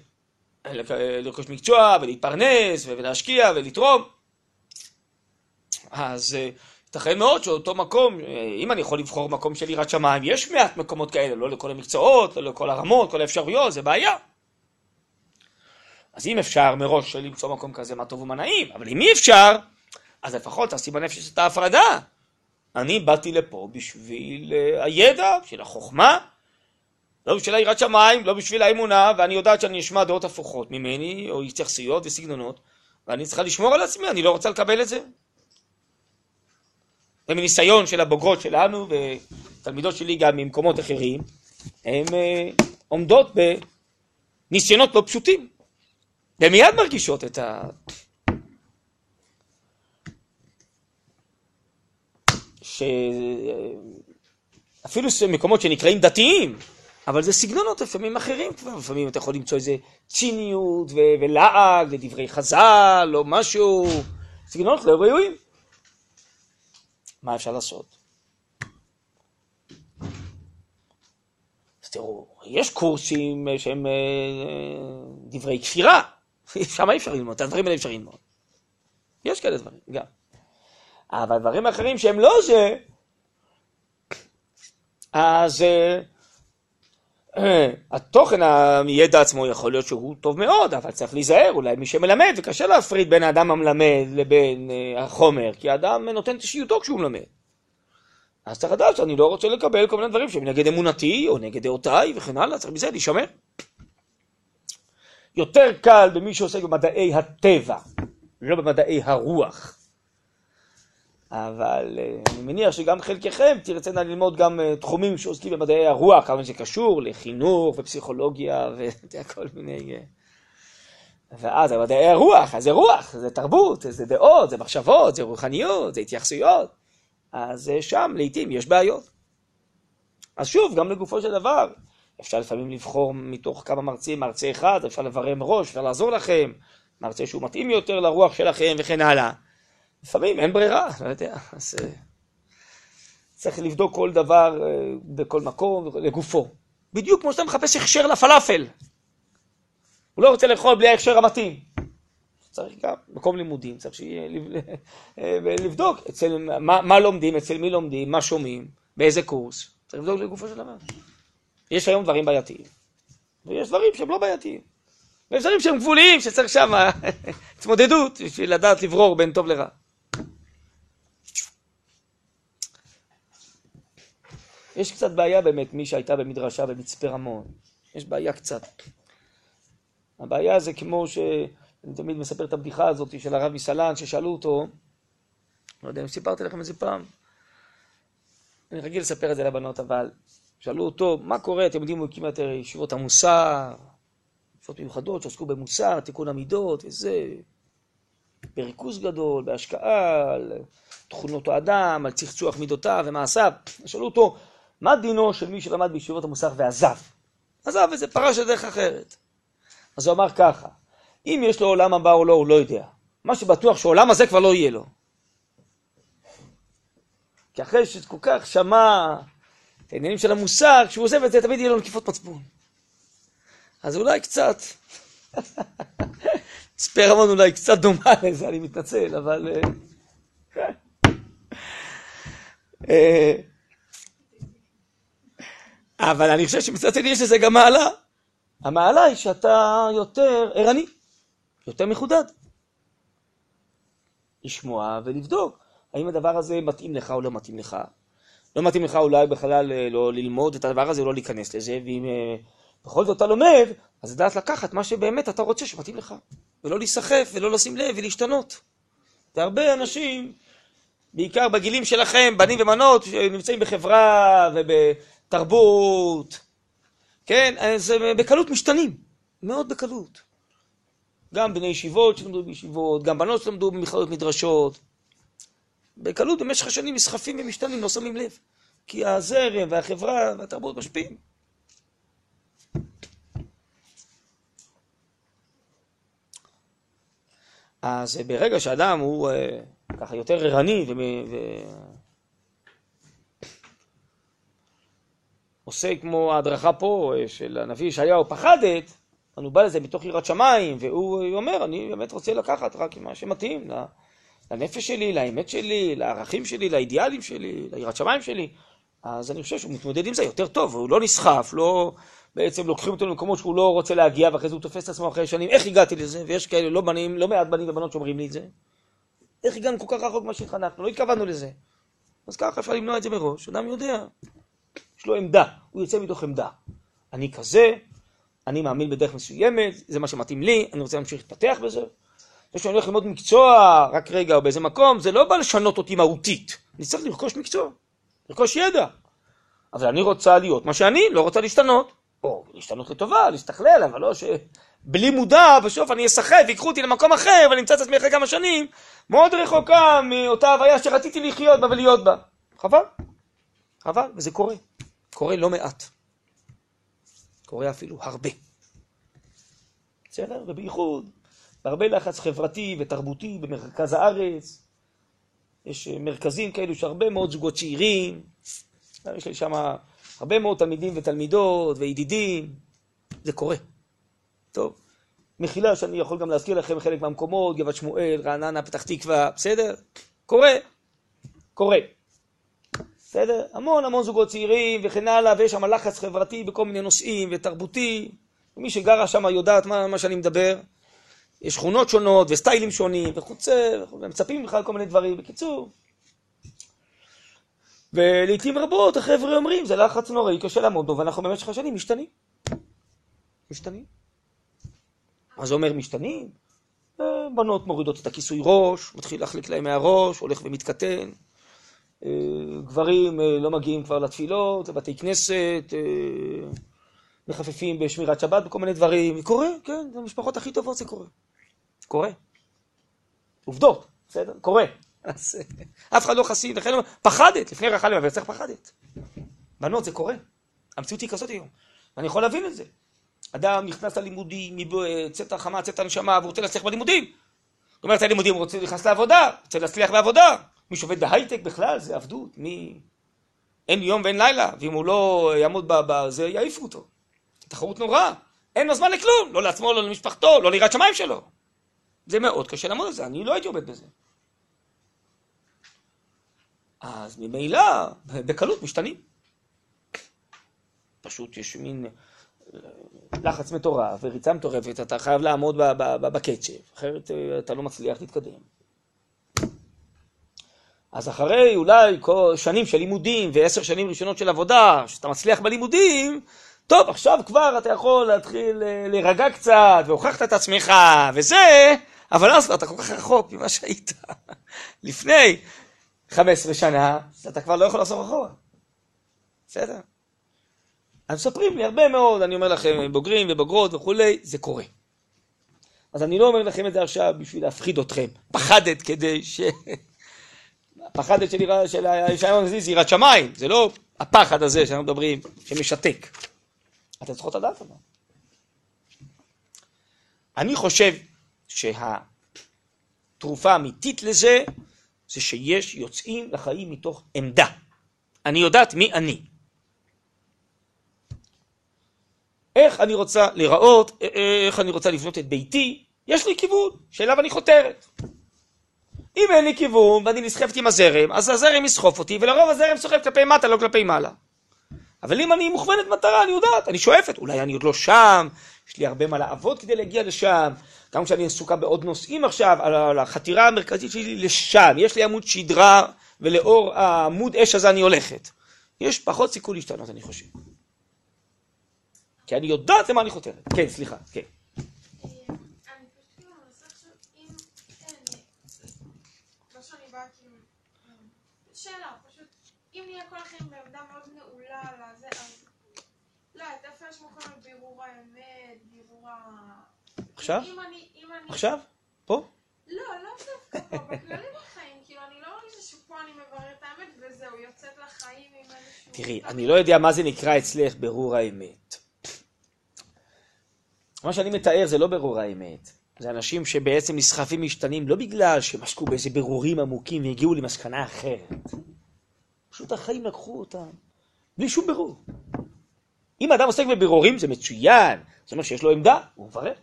לרכוש מקצוע ולהתפרנס ולהשקיע ולתרום, אז אה, ייתכן מאוד שאותו מקום, אה, אם אני יכול לבחור מקום של יראת שמיים, יש מעט מקומות כאלה, לא לכל המקצועות, לא לכל הרמות, כל האפשרויות, זה בעיה. אז אם אפשר מראש למצוא מקום כזה, מה טוב ומה נעים, אבל אם אי אפשר, אז לפחות תעשי בנפש את ההפרדה. אני באתי לפה בשביל אה, הידע, בשביל החוכמה, לא בשביל היראת שמיים, לא בשביל האמונה, ואני יודעת שאני אשמע דעות הפוכות ממני, או התייחסויות וסגנונות, ואני צריכה לשמור על עצמי, אני לא רוצה לקבל את זה. ומניסיון של הבוגרות שלנו ותלמידות שלי גם ממקומות אחרים, הן אה, עומדות בניסיונות לא פשוטים. והן מיד מרגישות את ה... שאפילו מקומות שנקראים דתיים, אבל זה סגנונות לפעמים אחרים כבר, לפעמים אתה יכול למצוא איזה ציניות ו- ולעג ודברי חז"ל או משהו, סגנונות לא ראויים. מה אפשר לעשות? אז תראו, יש קורסים שהם אה, דברי כפירה, שם אי אפשר ללמוד, את הדברים האלה אפשר ללמוד. יש כאלה דברים, גם. אבל דברים אחרים שהם לא זה, אז אה, אה, התוכן, הידע עצמו יכול להיות שהוא טוב מאוד, אבל צריך להיזהר, אולי מי שמלמד, וקשה להפריד בין האדם המלמד לבין אה, החומר, כי האדם נותן את אישיותו כשהוא מלמד. אז צריך לדעת שאני לא רוצה לקבל כל מיני דברים שהם נגד אמונתי, או נגד דעותיי, וכן הלאה, צריך מזה להישמר. יותר קל במי שעוסק במדעי הטבע, לא במדעי הרוח. אבל אה, אני מניח שגם חלקכם תרצנה ללמוד גם אה, תחומים שעוסקים במדעי הרוח, כמה זה קשור לחינוך ופסיכולוגיה וכל מיני... אה. ואז זה מדעי הרוח, אז זה רוח, זה תרבות, זה דעות, זה מחשבות, זה רוחניות, זה התייחסויות. אז שם לעיתים יש בעיות. אז שוב, גם לגופו של דבר, אפשר לפעמים לבחור מתוך כמה מרצים מרצה אחד, אפשר לברר מראש, אפשר לעזור לכם, מרצה שהוא מתאים יותר לרוח שלכם וכן הלאה. לפעמים אין ברירה, לא יודע, אז אה, צריך לבדוק כל דבר אה, בכל מקום לגופו. בדיוק כמו שאתה מחפש הכשר לפלאפל. הוא לא רוצה לאכול בלי ההכשר המתאים. צריך גם מקום לימודים, צריך שיהיה אה, לבדוק אצל מה, מה לומדים, אצל מי לומדים, מה שומעים, באיזה קורס. צריך לבדוק לגופו של דבר. יש היום דברים בעייתיים, ויש דברים שהם לא בעייתיים. ויש דברים שהם גבוליים, שצריך שם התמודדות בשביל לדעת לברור בין טוב לרע. יש קצת בעיה באמת, מי שהייתה במדרשה במצפה רמון. יש בעיה קצת. הבעיה זה כמו ש... אני תמיד מספר את הבדיחה הזאת של הרב מסלן, ששאלו אותו, לא יודע אם סיפרתי לכם את זה פעם, אני רגיל לספר את זה לבנות, אבל שאלו אותו, מה קורה, אתם יודעים, הוא הקים את ישיבות המוסר, ישיבות מיוחדות שעסקו במוסר, תיקון המידות וזה, בריכוז גדול, בהשקעה, על תכונות האדם, על צחצוח מידותיו ומעשיו. שאלו אותו, מה דינו של מי שלמד בישיבות המוסר ועזב? עזב איזה פרש לדרך אחרת. אז הוא אמר ככה, אם יש לו עולם הבא או לא, הוא לא יודע. מה שבטוח שעולם הזה כבר לא יהיה לו. כי אחרי שכל כך שמע את העניינים של המוסר, כשהוא עוזב את זה, תמיד יהיה לו נקיפות מצפון. אז אולי קצת, ספייר המון אולי קצת דומה לזה, אני מתנצל, אבל... אבל אני חושב שמצד שני יש לזה גם מעלה. המעלה היא שאתה יותר ערני, יותר מחודד. לשמוע ולבדוק האם הדבר הזה מתאים לך או לא מתאים לך. לא מתאים לך אולי בכלל אה, לא ללמוד את הדבר הזה, לא להיכנס לזה, ואם אה, בכל זאת אתה לומד, אז לדעת לקחת מה שבאמת אתה רוצה שמתאים לך, ולא להיסחף ולא לשים לב ולהשתנות. והרבה אנשים, בעיקר בגילים שלכם, בנים ובנות, שנמצאים בחברה ובתרבות, כן, אז הם בקלות משתנים, מאוד בקלות. גם בני ישיבות שלמדו בישיבות, גם בנות שלמדו במכללות מדרשות. בקלות במשך השנים נסחפים ומשתנים, לא שמים לב. כי הזרם והחברה והתרבות משפיעים. אז ברגע שאדם הוא אה, ככה יותר ערני ו... עושה כמו ההדרכה פה אה, של הנביא ישעיהו, פחדת, הוא בא לזה מתוך יראת שמיים, והוא אומר, אני באמת רוצה לקחת רק מה שמתאים לנפש שלי, לאמת שלי, לערכים שלי, לאידיאלים שלי, ליראת שמיים שלי. אז אני חושב שהוא מתמודד עם זה יותר טוב, הוא לא נסחף, לא בעצם לוקחים אותו למקומות שהוא לא רוצה להגיע, ואחרי זה הוא תופס את עצמו אחרי שנים, איך הגעתי לזה? ויש כאלה לא בנים, לא מעט בנים ובנות שאומרים לי את זה. איך הגענו כל כך רחוק ממה שהתחנכנו? לא התכוונו לזה. אז ככה אפשר למנוע את זה מראש, אדם יודע. יש לו עמדה, הוא יוצא מתוך עמדה. אני כזה, אני מאמין בדרך מסוימת, זה מה שמתאים לי, אני רוצה להמשיך להתפתח בזה. זה שאני הולך ללמוד מקצוע, רק רגע, או באיזה מקום, זה לא בא לשנות אותי מהותית. אני צריך לרכוש מקצוע, לרכוש ידע. אבל אני רוצה להיות מה שאני, לא רוצה להשתנות. או להשתנות לטובה, להסתכלל, אבל לא שבלי מודע, בסוף אני אסחף, ויקחו אותי למקום אחר, ואני אמצא את עצמי אחרי כמה שנים, מאוד רחוקה מאותה הוויה שרציתי לחיות בה ולהיות בה. חבל. חבל, וזה קורה. קורה לא מעט. קורה אפילו הרבה. בסדר? ובייחוד, בהרבה לחץ חברתי ותרבותי במרכז הארץ. יש מרכזים כאלו שהרבה מאוד זוגות צעירים, יש לי שם הרבה מאוד תלמידים ותלמידות וידידים, זה קורה. טוב, מחילה שאני יכול גם להזכיר לכם חלק מהמקומות, גבעת שמואל, רעננה, פתח תקווה, בסדר? קורה, קורה. בסדר? המון המון זוגות צעירים וכן הלאה, ויש שם לחץ חברתי בכל מיני נושאים ותרבותי. מי שגרה שם יודעת מה, מה שאני מדבר. יש שכונות שונות וסטיילים שונים וחוצה, ומצפים על כל מיני דברים. בקיצור, ולעיתים רבות החבר'ה אומרים, זה לחץ נוראי, קשה לעמוד בו, ואנחנו במשך השנים משתנים. משתנים. מה זה אומר משתנים? אה, בנות מורידות את הכיסוי ראש, מתחיל להחליק להם מהראש, הולך ומתקטן. אה, גברים אה, לא מגיעים כבר לתפילות, לבתי כנסת, אה, מחפפים בשמירת שבת, בכל מיני דברים. קורה, כן, במשפחות הכי טובות זה קורה. קורה. עובדות, בסדר? קורה. אז אף אחד לא חסיד, לכן פחדת, לפני רחל לבצע פחדת. בנות, זה קורה. המציאות היא כזאת היום. ואני יכול להבין את זה. אדם נכנס ללימודים, צאת החמה, צאת הנשמה, והוא רוצה להצליח בלימודים. זאת אומרת, הלימודים רוצה להיכנס לעבודה, רוצה להצליח בעבודה. מי שעובד בהייטק בכלל זה עבדות, מי... אין יום ואין לילה, ואם הוא לא יעמוד בזה, יעיפו אותו. תחרות נוראה. אין לו זמן לכלום, לא לעצמו, לא למשפחתו, לא ליראת שמיים שלו. זה מאוד קשה לעמוד על זה, אני לא הייתי עובד בזה. אז ממילא, בקלות משתנים. פשוט יש מין אה, לחץ מטורף וריצה מטורפת, אתה חייב לעמוד בקצ'ב, אחרת אה, אתה לא מצליח להתקדם. אז אחרי אולי שנים של לימודים ועשר שנים ראשונות של עבודה, שאתה מצליח בלימודים, טוב, עכשיו כבר אתה יכול להתחיל אה, להירגע קצת, והוכחת את עצמך, וזה, אבל אז אתה כל כך רחוק ממה שהיית לפני 15 שנה, אתה כבר לא יכול לחזור אחורה. בסדר? אז מספרים לי הרבה מאוד, אני אומר לכם, בוגרים ובוגרות וכולי, זה קורה. אז אני לא אומר לכם את זה עכשיו בשביל להפחיד אתכם. פחדת כדי ש... הפחדת של, ישעיהו הנזיר זה יראת שמיים, זה לא הפחד הזה שאנחנו מדברים, שמשתק. אתם צריכות לדעת אבל. אני חושב שהתרופה האמיתית לזה, זה שיש יוצאים לחיים מתוך עמדה. אני יודעת מי אני. איך אני רוצה להיראות, איך אני רוצה לבנות את ביתי, יש לי כיוון שאליו אני חותרת. אם אין לי כיוון ואני נסחפת עם הזרם, אז הזרם יסחוף אותי, ולרוב הזרם סוחף כלפי מטה, לא כלפי מעלה. אבל אם אני מוכוונת מטרה, אני יודעת, אני שואפת, אולי אני עוד לא שם, יש לי הרבה מה לעבוד כדי להגיע לשם, גם כשאני עסוקה בעוד נושאים עכשיו, על החתירה המרכזית שלי לשם, יש לי עמוד שדרה, ולאור העמוד אש הזה אני הולכת. יש פחות סיכוי להשתנות, אני חושב. כי אני יודעת למה אני חותרת. כן, סליחה, כן. עכשיו? עכשיו? פה? לא, לא דווקא פה, בכללי בחיים, כאילו אני לא מרגישה שפה אני מבררת את האמת וזהו, יוצאת לחיים עם איזשהו... תראי, אני לא יודע מה זה נקרא אצלך ברור האמת. מה שאני מתאר זה לא ברור האמת. זה אנשים שבעצם נסחפים משתנים לא בגלל שהם עסקו באיזה ברורים עמוקים והגיעו למסקנה אחרת. פשוט החיים לקחו אותם, בלי שום ברור. אם אדם עוסק בבירורים זה מצוין, זאת אומרת שיש לו עמדה, הוא מברר.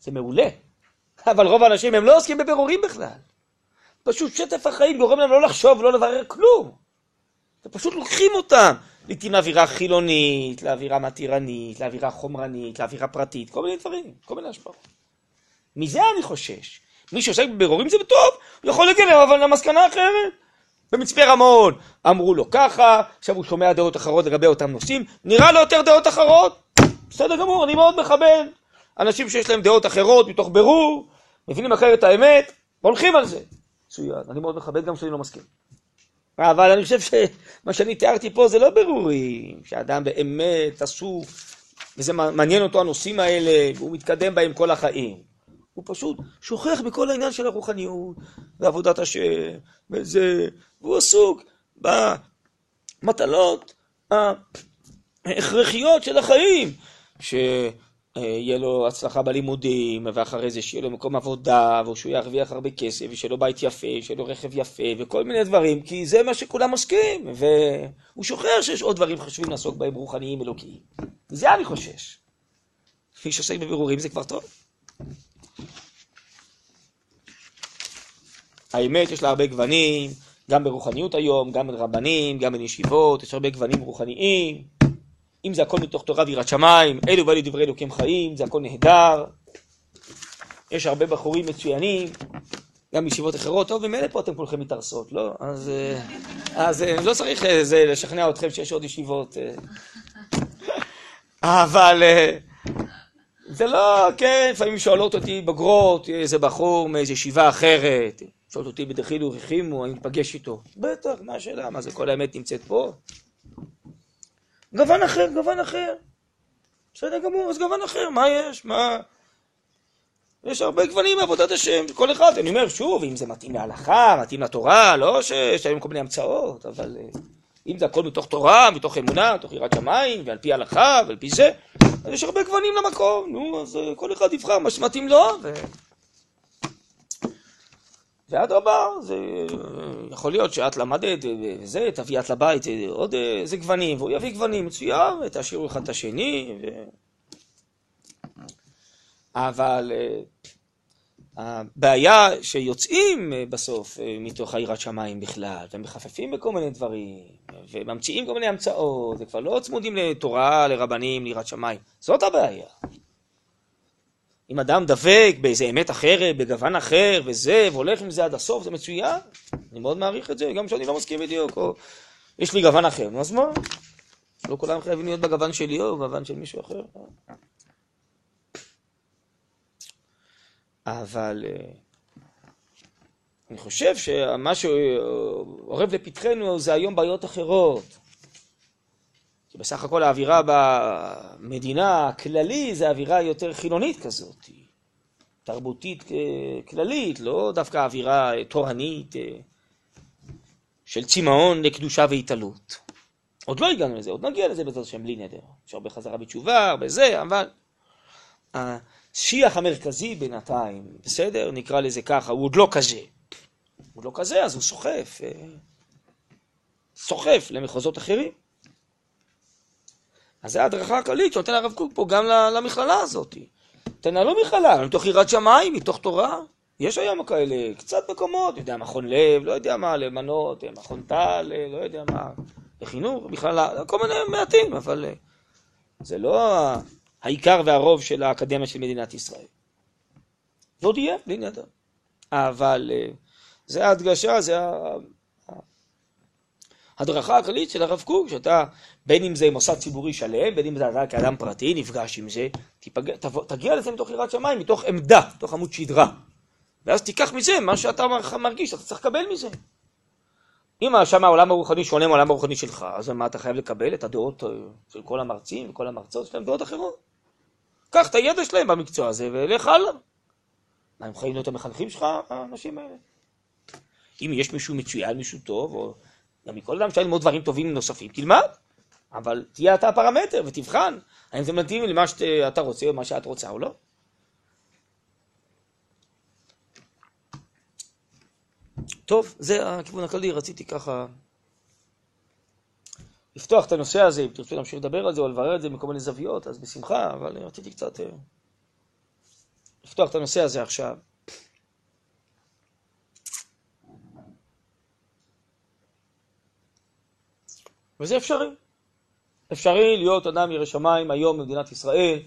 זה מעולה. אבל רוב האנשים הם לא עוסקים בבירורים בכלל. פשוט שטף החיים גורם להם לא לחשוב ולא לברר כלום. ופשוט לוקחים אותם. לעתים לאווירה חילונית, לאווירה מתירנית, לאווירה חומרנית, לאווירה פרטית, כל מיני דברים, כל מיני השפעות. מזה אני חושש. מי שעוסק בבירורים זה טוב, הוא יכול להגיע אבל למסקנה אחרת. במצפה רמון אמרו לו ככה, עכשיו הוא שומע דעות אחרות לגבי אותם נושאים, נראה לו יותר דעות אחרות, בסדר גמור, אני מאוד מכבד. אנשים שיש להם דעות אחרות מתוך בירור, מבינים אחרת את האמת, הולכים על זה. מצוין, אני מאוד מכבד גם כשאני לא מסכים. אבל אני חושב שמה שאני תיארתי פה זה לא ברורים, שאדם באמת עסוק, וזה מעניין אותו הנושאים האלה, והוא מתקדם בהם כל החיים. הוא פשוט שוכח בכל העניין של הרוחניות, ועבודת השם, וזה, והוא עסוק במטלות ההכרחיות של החיים, ש... יהיה לו הצלחה בלימודים, ואחרי זה שיהיה לו מקום עבודה, ושהוא ירוויח הרבה כסף, ושיהיה לו בית יפה, שיהיה לו רכב יפה, וכל מיני דברים, כי זה מה שכולם עוסקים, והוא שוכר שיש עוד דברים חשובים לעסוק בהם רוחניים אלוקיים. זה אני חושש. מי שעוסק בבירורים זה כבר טוב. האמת, יש לה הרבה גוונים, גם ברוחניות היום, גם בין רבנים, גם בין ישיבות, יש הרבה גוונים רוחניים. אם זה הכל מתוך תורה ויראת שמיים, אלו ואלו דברי אלוקים חיים, זה הכל נהדר. יש הרבה בחורים מצוינים, גם בישיבות אחרות, טוב, ממילא פה אתם כולכם מתארסות, לא? אז, אה, אז אה, לא צריך אה, זה, לשכנע אתכם שיש עוד ישיבות. אבל זה לא, כן, לפעמים שואלות אותי בוגרות, איזה בחור מאיזה ישיבה אחרת, שואלות אותי בדחילו ורחימו, אני מתפגש איתו. בטח, מה השאלה? מה זה, כל האמת נמצאת פה? גוון אחר, גוון אחר. בסדר גמור, אז גוון אחר, מה יש? מה... יש הרבה גוונים בעבודת השם, כל אחד, אני אומר שוב, אם זה מתאים להלכה, מתאים לתורה, לא שיש היום כל מיני המצאות, אבל אה, אם זה הכל מתוך תורה, מתוך אמונה, מתוך יראת שמיים, ועל פי הלכה, ועל פי זה, אז יש הרבה גוונים למקום, נו, אז אה, כל אחד יבחר מה שמתאים לו, ו... ואדרבה, זה יכול להיות שאת למדת וזה, תביא את לבית עוד איזה גוונים, והוא יביא גוונים מצוין, ותשאירו אחד את השני, ו... אבל אה, הבעיה שיוצאים אה, בסוף אה, מתוך היראת שמיים בכלל, ומחפפים בכל מיני דברים, וממציאים כל מיני המצאות, וכבר לא צמודים לתורה, לרבנים, ליראת שמיים. זאת הבעיה. אם אדם דבק באיזה אמת אחרת, בגוון אחר, וזה, והולך עם זה עד הסוף, זה מצוין. אני מאוד מעריך את זה, גם כשאני לא מסכים בדיוק, או יש לי גוון אחר, אז מה? לא כולם חייבים להיות בגוון שלי או בגוון של מישהו אחר. אבל אה, אני חושב שמה שאורב לפתחנו זה היום בעיות אחרות. כי בסך הכל האווירה במדינה הכללי זה אווירה יותר חילונית כזאת, תרבותית אה, כללית, לא דווקא אווירה תורנית אה, של צמאון לקדושה והתעלות. עוד לא הגענו לזה, עוד נגיע לזה בעזרת השם בלי נדר. יש הרבה חזרה בתשובה, הרבה זה, אבל השיח המרכזי בינתיים, בסדר? נקרא לזה ככה, הוא עוד לא כזה. הוא עוד לא כזה, אז הוא סוחף. אה, סוחף למחוזות אחרים. אז זו ההדרכה הכללית שנותן הרב קוק פה גם למכללה הזאת. תנהלו מכללה, מתוך יראת שמיים, מתוך תורה. יש היום כאלה, קצת מקומות, יודע, מכון לב, לא יודע מה, למנות, מכון טל, לא יודע מה, לחינוך, מכללה, כל מיני מעטים, אבל אה, זה לא העיקר והרוב של האקדמיה של מדינת ישראל. ועוד יהיה, בלי נדר. אבל אה, זה ההדגשה, זה ההדרכה הכללית של הרב קוק, שאתה, בין אם זה מוסד ציבורי שלם, בין אם זה אתה כאדם פרטי, נפגש עם זה. תבוא, תגיע לזה מתוך יראת שמיים, מתוך עמדה, מתוך עמוד שדרה. ואז תיקח מזה מה שאתה מרגיש, אתה צריך לקבל מזה. אם שם העולם הרוחני שונה מהעולם הרוחני שלך, אז מה אתה חייב לקבל? את הדעות אה, של כל המרצים וכל המרצות, יש להם דעות אחרות. קח את הידע שלהם במקצוע הזה ולך הלאה. מה, הם חיים להיות המחנכים שלך, האנשים האלה? אם יש מישהו מצוין, מישהו טוב, או גם מכל אדם אפשר ללמוד דברים טובים נוספים, תלמד. אבל תהיה אתה הפרמטר ותבחן האם זה מתאים למה שאתה רוצה או מה שאת רוצה או לא. טוב, זה הכיוון הכללי, רציתי ככה לפתוח את הנושא הזה, אם תרצו להמשיך לדבר על זה או לברר את זה מכל מיני זוויות, אז בשמחה, אבל רציתי קצת אה, לפתוח את הנושא הזה עכשיו. וזה אפשרי. אפשרי להיות אדם ירא שמיים היום במדינת ישראל,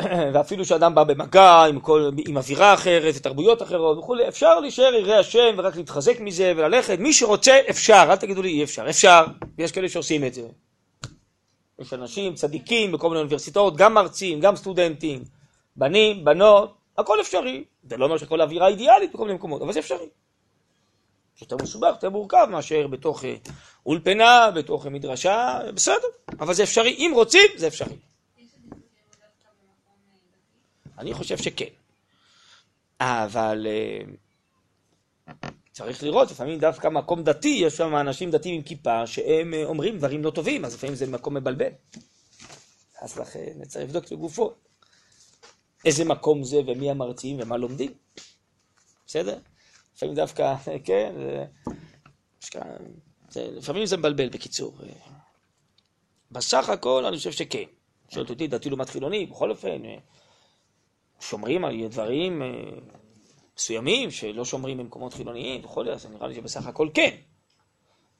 ואפילו שאדם בא במגע עם, כל, עם אווירה אחרת ותרבויות אחרות וכולי, אפשר להישאר ירא השם ורק להתחזק מזה וללכת. מי שרוצה, אפשר, אל תגידו לי אי אפשר, אפשר, ויש כאלה שעושים את זה. יש אנשים צדיקים בכל מיני אוניברסיטאות, גם מרצים, גם סטודנטים, בנים, בנות, הכל אפשרי. זה לא אומר שכל אווירה אידיאלית בכל מיני מקומות, אבל זה אפשרי. יותר מסובך, יותר מורכב מאשר בתוך אה, אולפנה, בתוך מדרשה, בסדר, אבל זה אפשרי. אם רוצים, זה אפשרי. אני חושב שכן. אבל אה, צריך לראות, לפעמים דווקא מקום דתי, יש שם אנשים דתיים עם כיפה שהם אה, אומרים דברים לא טובים, אז לפעמים זה מקום מבלבל. אז לכן צריך לבדוק בגופו איזה מקום זה ומי המרצים ומה לומדים. בסדר? לפעמים דווקא, כן, זה, זה, לפעמים זה מבלבל בקיצור. בסך הכל אני חושב שכן. שואלת אותי, דתי לעומת חילוני, בכל אופן, שומרים על דברים אה, מסוימים שלא שומרים במקומות חילוניים וכולי, אז נראה לי שבסך הכל כן.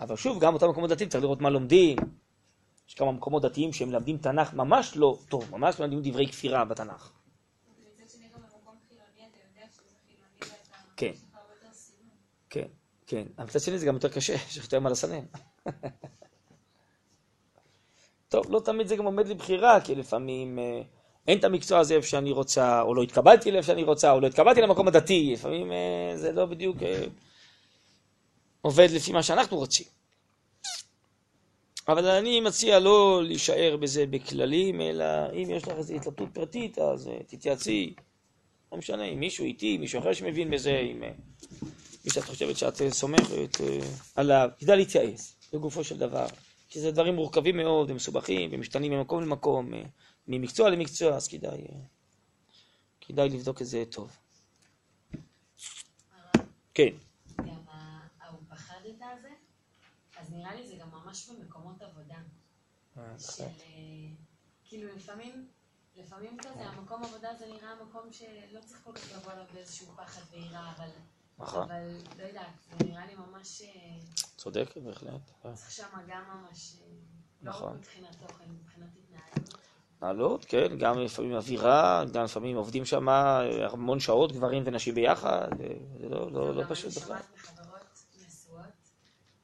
אבל שוב, גם אותם מקומות דתיים צריך לראות מה לומדים. יש כמה מקומות דתיים שהם מלמדים תנ"ך ממש לא טוב, ממש מלמדים דברי כפירה בתנ"ך. כן, כן. אבל מצד שני זה גם יותר קשה, יש יותר מה לסנן. טוב, לא תמיד זה גם עומד לבחירה, כי לפעמים... אה, אין את המקצוע הזה איפה שאני רוצה, או לא התקבלתי לאיפה שאני רוצה, או לא התקבלתי למקום הדתי, לפעמים אה, זה לא בדיוק אה, עובד לפי מה שאנחנו רוצים. אבל אני מציע לא להישאר בזה בכללים, אלא אם יש לך איזו התלבטות פרטית, אז תתייעצי, לא משנה, עם מישהו איתי, מישהו אחר שמבין בזה, עם מי שאת חושבת שאת סומכת עליו, כדאי להתייעץ, לגופו של דבר. כי זה דברים מורכבים מאוד, ומסובכים, ומשתנים ממקום למקום. ממקצוע למקצוע, אז כדאי, אה, כדאי לבדוק את זה טוב. כן. גם ה- ההוא פחדת הזה, אז נראה לי זה גם ממש במקומות עבודה. של... אה, כאילו לפעמים, לפעמים כזה, המקום עבודה זה נראה מקום שלא צריך כל כך לבוא אליו באיזשהו פחד ויראה, אבל... נכון. אבל לא יודעת, זה נראה לי ממש... אה, צודק, בהחלט. אה. צריך שם גם ממש... אה, לא נכון. רק מבחינת תוכן, מבחינת התנהלות. התנהלות, כן, גם לפעמים אווירה, גם לפעמים עובדים שם המון שעות, גברים ונשים ביחד, אה, זה לא, לא, לא פשוט אני בכלל. שומעת מחברות נשואות,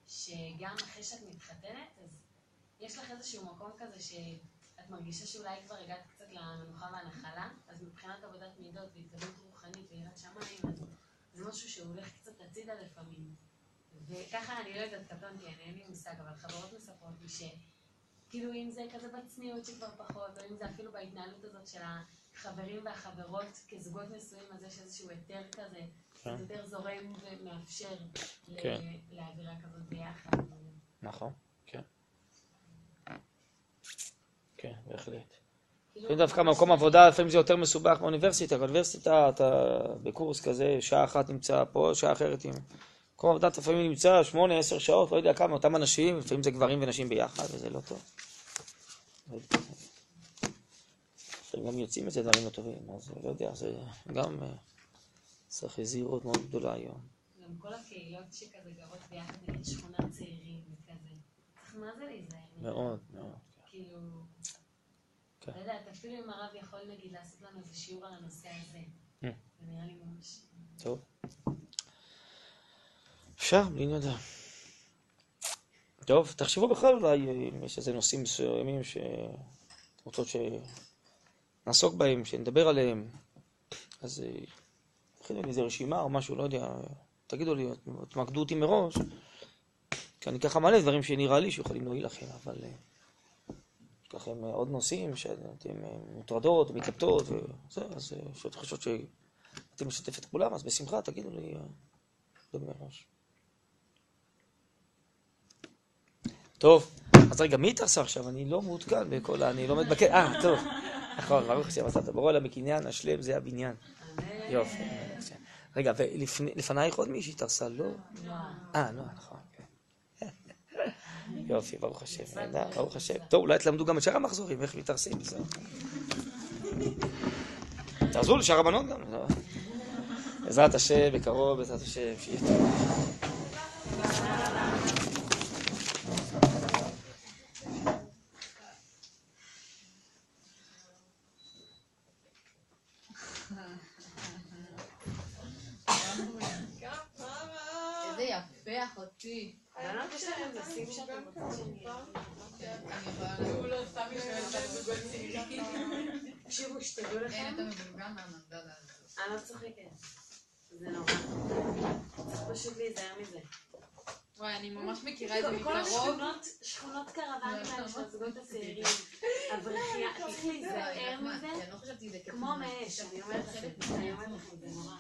שגם אחרי שאת מתחתנת, אז יש לך איזשהו מקום כזה שאת מרגישה שאולי כבר הגעת קצת למנוחה והנחלה, אז מבחינת עבודת מידות והתקדמות רוחנית ויראת שמיים, אז זה משהו שהוא הולך קצת הצידה לפעמים. וככה אני לא יודעת, קטונתי, אני אין לי מושג, אבל חברות מספרות לי ש... כאילו אם זה כזה בצניעות שכבר פחות, או אם זה אפילו בהתנהלות הזאת של החברים והחברות כזוגות נשואים, אז יש איזשהו היתר כזה, כן. יותר זורם ומאפשר כן. לאווירה כזאת ביחד. נכון, כן. כן, בהחלט. זה דווקא ממש מקום עבודה, לפעמים זה יותר מסובך מאוניברסיטה. באוניברסיטה אתה בקורס כזה, שעה אחת נמצא פה, שעה אחרת עם... מקום עבודה אתה לפעמים נמצא שמונה, עשר שעות, לא יודע כמה, אותם אנשים, לפעמים זה גברים ונשים ביחד, וזה לא טוב. לפעמים גם יוצאים מזה דברים לא טובים, אז לא יודע, זה גם אה, צריך זהירות מאוד גדולה היום. גם כל הקהילות שכזה גרות ביחד, נגיד שכונת צעירים וכזה. צריך מה זה להיזהר. מאוד, מאוד. כאילו, כן. לא יודעת, אפילו אם הרב יכול נגיד לעשות לנו איזה שיעור על הנושא הזה. אה. זה נראה לי ממש... טוב. אפשר, בלי יודע. טוב, תחשבו בכלל אולי אם יש איזה נושאים מסוימים שרוצות שנעסוק בהם, שנדבר עליהם. אז אה, נכין לי איזה רשימה או משהו, לא יודע, תגידו לי, תמקדו אותי מראש, כי אני ככה מלא דברים שנראה לי שיכולים להועיל לכם, אבל אה, לכם אה, עוד נושאים שאתם אה, מוטרדות, מתלבטות, וזה, אז אה, שאתם חושבות ש... אתם משתף את כולם, אז בשמחה תגידו לי, לא מראש. טוב, אז רגע, מי התעשה עכשיו? אני לא מעודכן בכל ה... אני לא עומד בקטע. אה, טוב. נכון, ברוך השם, עשת ברור על המקניין, השלם זה הבניין. יופי. רגע, ולפנייך עוד מישהי התארסה? לא? נועה. אה, לא, נכון. יופי, ברוך השם. נהדר, ברוך השם. טוב, אולי תלמדו גם את שאר המחזורים, איך מתארסים, בסדר. תעזרו לשאר הבנות גם. לא. בעזרת השם, בקרוב, בעזרת השם, שיהיה טוב. תקשיבו, שתדעו אין לכם, אתה מבולגן מהמנדלה הזאת. אני לא צוחקת. זה נורא. צריך פשוט להיזהר מזה. וואי, אני ממש מכירה את זה כל מקרוב. השכונות, שכונות קרוונים האלה של הזוגות הצעירים, הבריחייה, צריך להיזהר מזה לא כמו מאש, אני אומרת לכם, אני אומרת לכם, זה נורא.